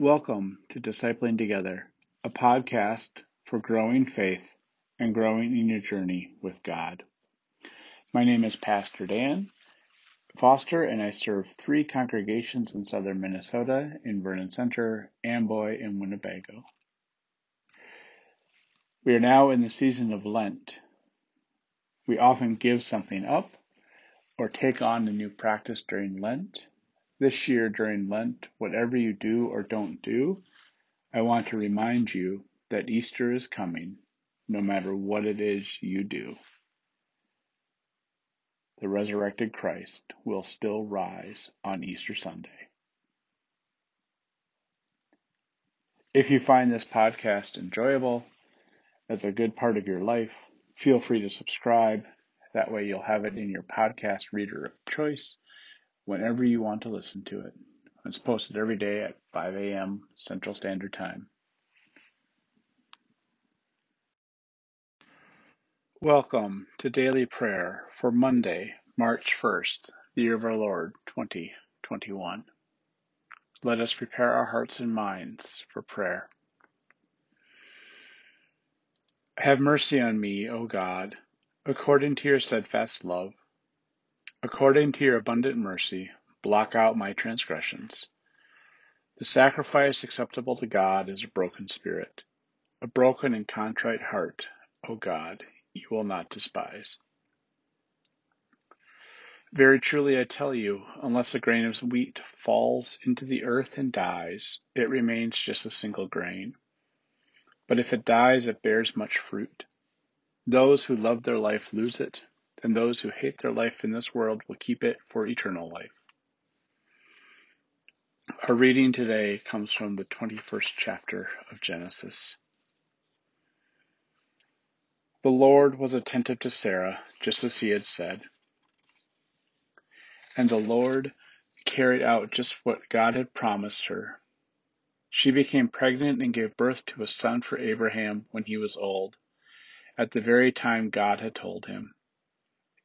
Welcome to Discipling Together, a podcast for growing faith and growing in your journey with God. My name is Pastor Dan Foster, and I serve three congregations in southern Minnesota in Vernon Center, Amboy, and Winnebago. We are now in the season of Lent. We often give something up or take on a new practice during Lent. This year during Lent, whatever you do or don't do, I want to remind you that Easter is coming, no matter what it is you do. The resurrected Christ will still rise on Easter Sunday. If you find this podcast enjoyable, as a good part of your life, feel free to subscribe. That way you'll have it in your podcast reader of choice whenever you want to listen to it. It's posted every day at 5 a.m. Central Standard Time. Welcome to Daily Prayer for Monday, March 1st, the year of our Lord 2021. Let us prepare our hearts and minds for prayer. Have mercy on me, O God, according to your steadfast love According to your abundant mercy, blot out my transgressions. The sacrifice acceptable to God is a broken spirit, a broken and contrite heart, O God, you will not despise. Very truly I tell you, unless a grain of wheat falls into the earth and dies, it remains just a single grain. But if it dies, it bears much fruit. Those who love their life lose it, and those who hate their life in this world will keep it for eternal life. Our reading today comes from the 21st chapter of Genesis. The Lord was attentive to Sarah, just as he had said. And the Lord carried out just what God had promised her. She became pregnant and gave birth to a son for Abraham when he was old, at the very time God had told him.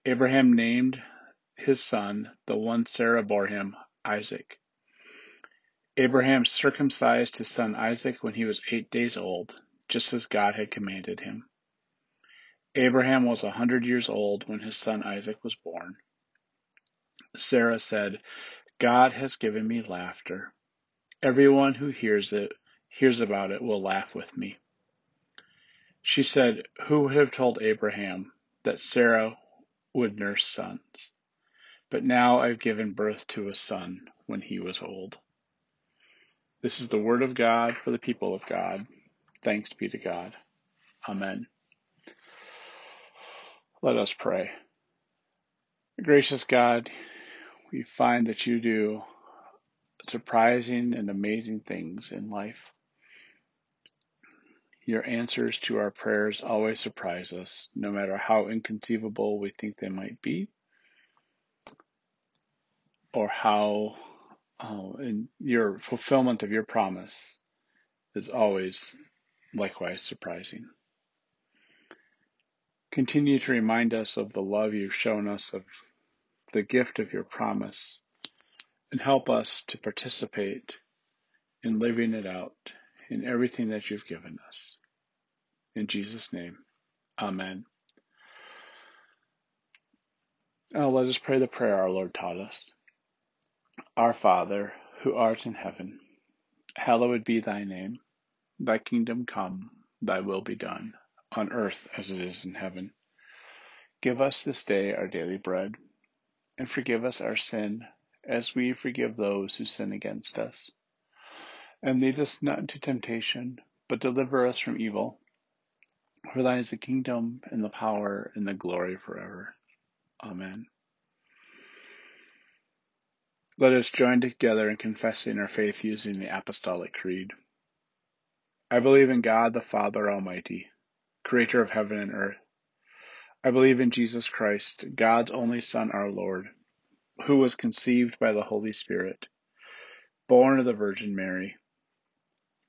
Abraham named his son, the one Sarah bore him, Isaac. Abraham circumcised his son Isaac when he was eight days old, just as God had commanded him. Abraham was a hundred years old when his son Isaac was born. Sarah said, God has given me laughter. Everyone who hears it, hears about it, will laugh with me. She said, Who would have told Abraham that Sarah would nurse sons. But now I've given birth to a son when he was old. This is the word of God for the people of God. Thanks be to God. Amen. Let us pray. Gracious God, we find that you do surprising and amazing things in life. Your answers to our prayers always surprise us, no matter how inconceivable we think they might be, or how uh, in your fulfillment of your promise is always likewise surprising. Continue to remind us of the love you've shown us, of the gift of your promise, and help us to participate in living it out in everything that you've given us. In Jesus' name, Amen. Now let us pray the prayer our Lord taught us. Our Father, who art in heaven, hallowed be thy name. Thy kingdom come, thy will be done, on earth as it is in heaven. Give us this day our daily bread, and forgive us our sin as we forgive those who sin against us and lead us not into temptation, but deliver us from evil. For thine is the kingdom, and the power, and the glory forever. Amen. Let us join together in confessing our faith using the Apostolic Creed. I believe in God the Father Almighty, creator of heaven and earth. I believe in Jesus Christ, God's only Son, our Lord, who was conceived by the Holy Spirit, born of the Virgin Mary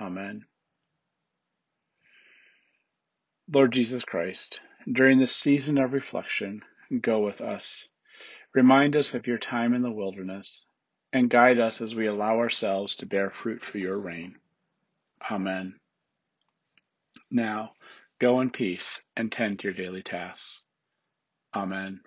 Amen. Lord Jesus Christ, during this season of reflection, go with us. Remind us of your time in the wilderness, and guide us as we allow ourselves to bear fruit for your reign. Amen. Now, go in peace and tend to your daily tasks. Amen.